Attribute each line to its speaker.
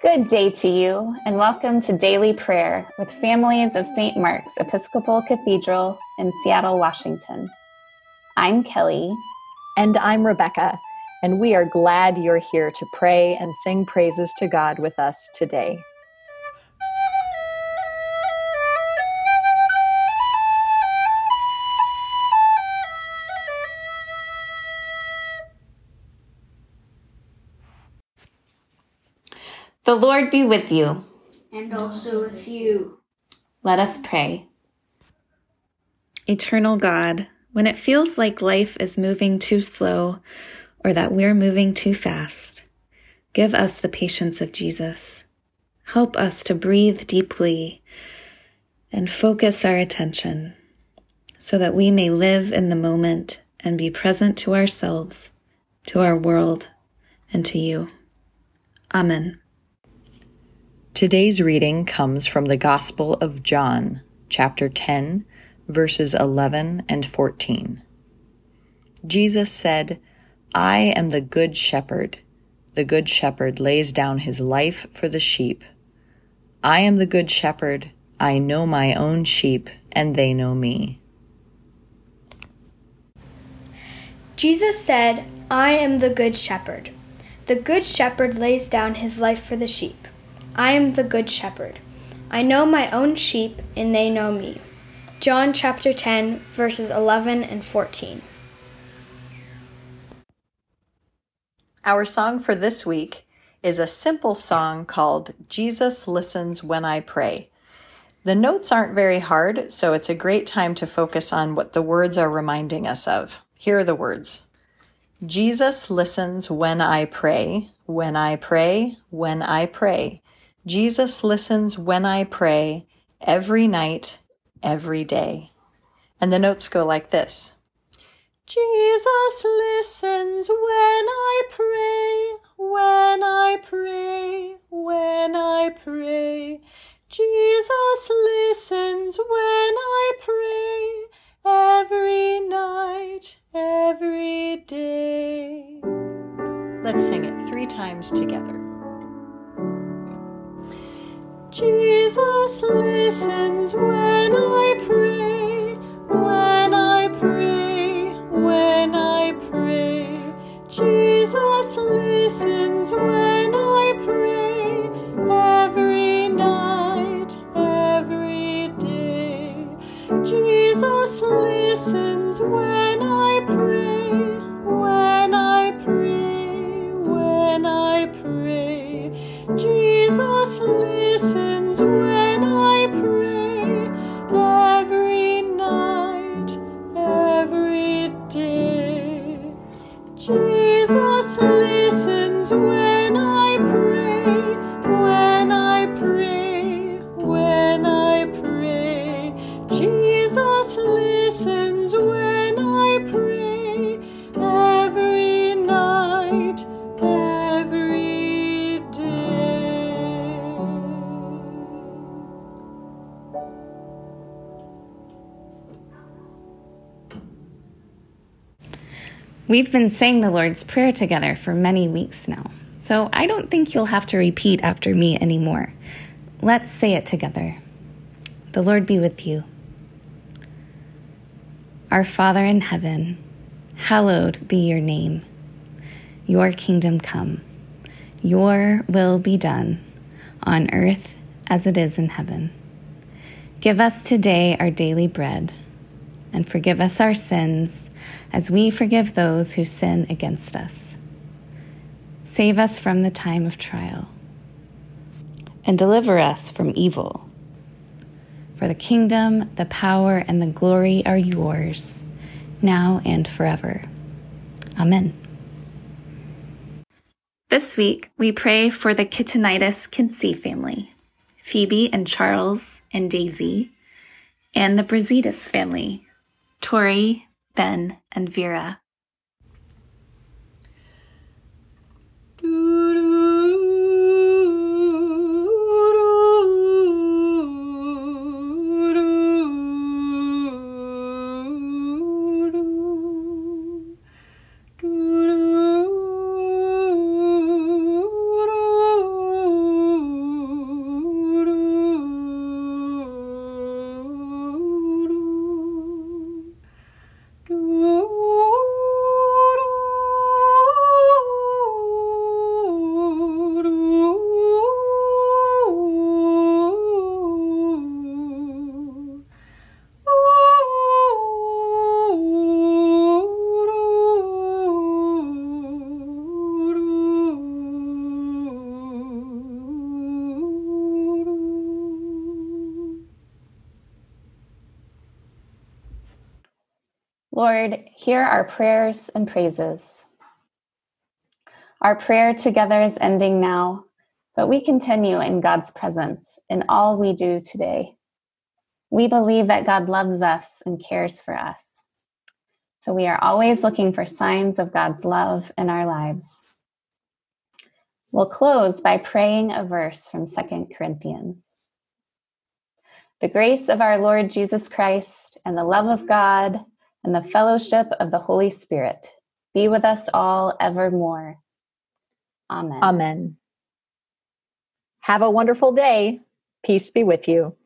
Speaker 1: Good day to you, and welcome to Daily Prayer with families of St. Mark's Episcopal Cathedral in Seattle, Washington. I'm Kelly.
Speaker 2: And I'm Rebecca, and we are glad you're here to pray and sing praises to God with us today.
Speaker 1: The Lord be with you.
Speaker 3: And also with you.
Speaker 1: Let us pray. Eternal God, when it feels like life is moving too slow or that we're moving too fast, give us the patience of Jesus. Help us to breathe deeply and focus our attention so that we may live in the moment and be present to ourselves, to our world, and to you. Amen.
Speaker 2: Today's reading comes from the Gospel of John, chapter 10, verses 11 and 14. Jesus said, I am the good shepherd. The good shepherd lays down his life for the sheep. I am the good shepherd. I know my own sheep, and they know me.
Speaker 4: Jesus said, I am the good shepherd. The good shepherd lays down his life for the sheep. I am the good shepherd. I know my own sheep, and they know me. John chapter 10, verses 11 and 14.
Speaker 2: Our song for this week is a simple song called Jesus Listens When I Pray. The notes aren't very hard, so it's a great time to focus on what the words are reminding us of. Here are the words Jesus listens when I pray, when I pray, when I pray. Jesus listens when I pray every night, every day. And the notes go like this. Jesus listens when I pray, when I pray, when I pray. Jesus listens when I pray every night, every day. Let's sing it three times together. Jesus listens when I pray, when I pray, when I pray. Jesus listens when
Speaker 1: We've been saying the Lord's Prayer together for many weeks now, so I don't think you'll have to repeat after me anymore. Let's say it together. The Lord be with you. Our Father in heaven, hallowed be your name. Your kingdom come. Your will be done on earth as it is in heaven. Give us today our daily bread, and forgive us our sins as we forgive those who sin against us. Save us from the time of trial, and deliver us from evil. For the kingdom, the power, and the glory are yours, now and forever. Amen. This week, we pray for the Kitonitis Kinsey family, Phoebe and Charles and Daisy, and the Brazidis family, Tori, Ben, and Vera. Lord, hear our prayers and praises. Our prayer together is ending now, but we continue in God's presence in all we do today. We believe that God loves us and cares for us. So we are always looking for signs of God's love in our lives. We'll close by praying a verse from Second Corinthians. The grace of our Lord Jesus Christ and the love of God and the fellowship of the Holy Spirit be with us all evermore. Amen.
Speaker 2: Amen. Have a wonderful day. Peace be with you.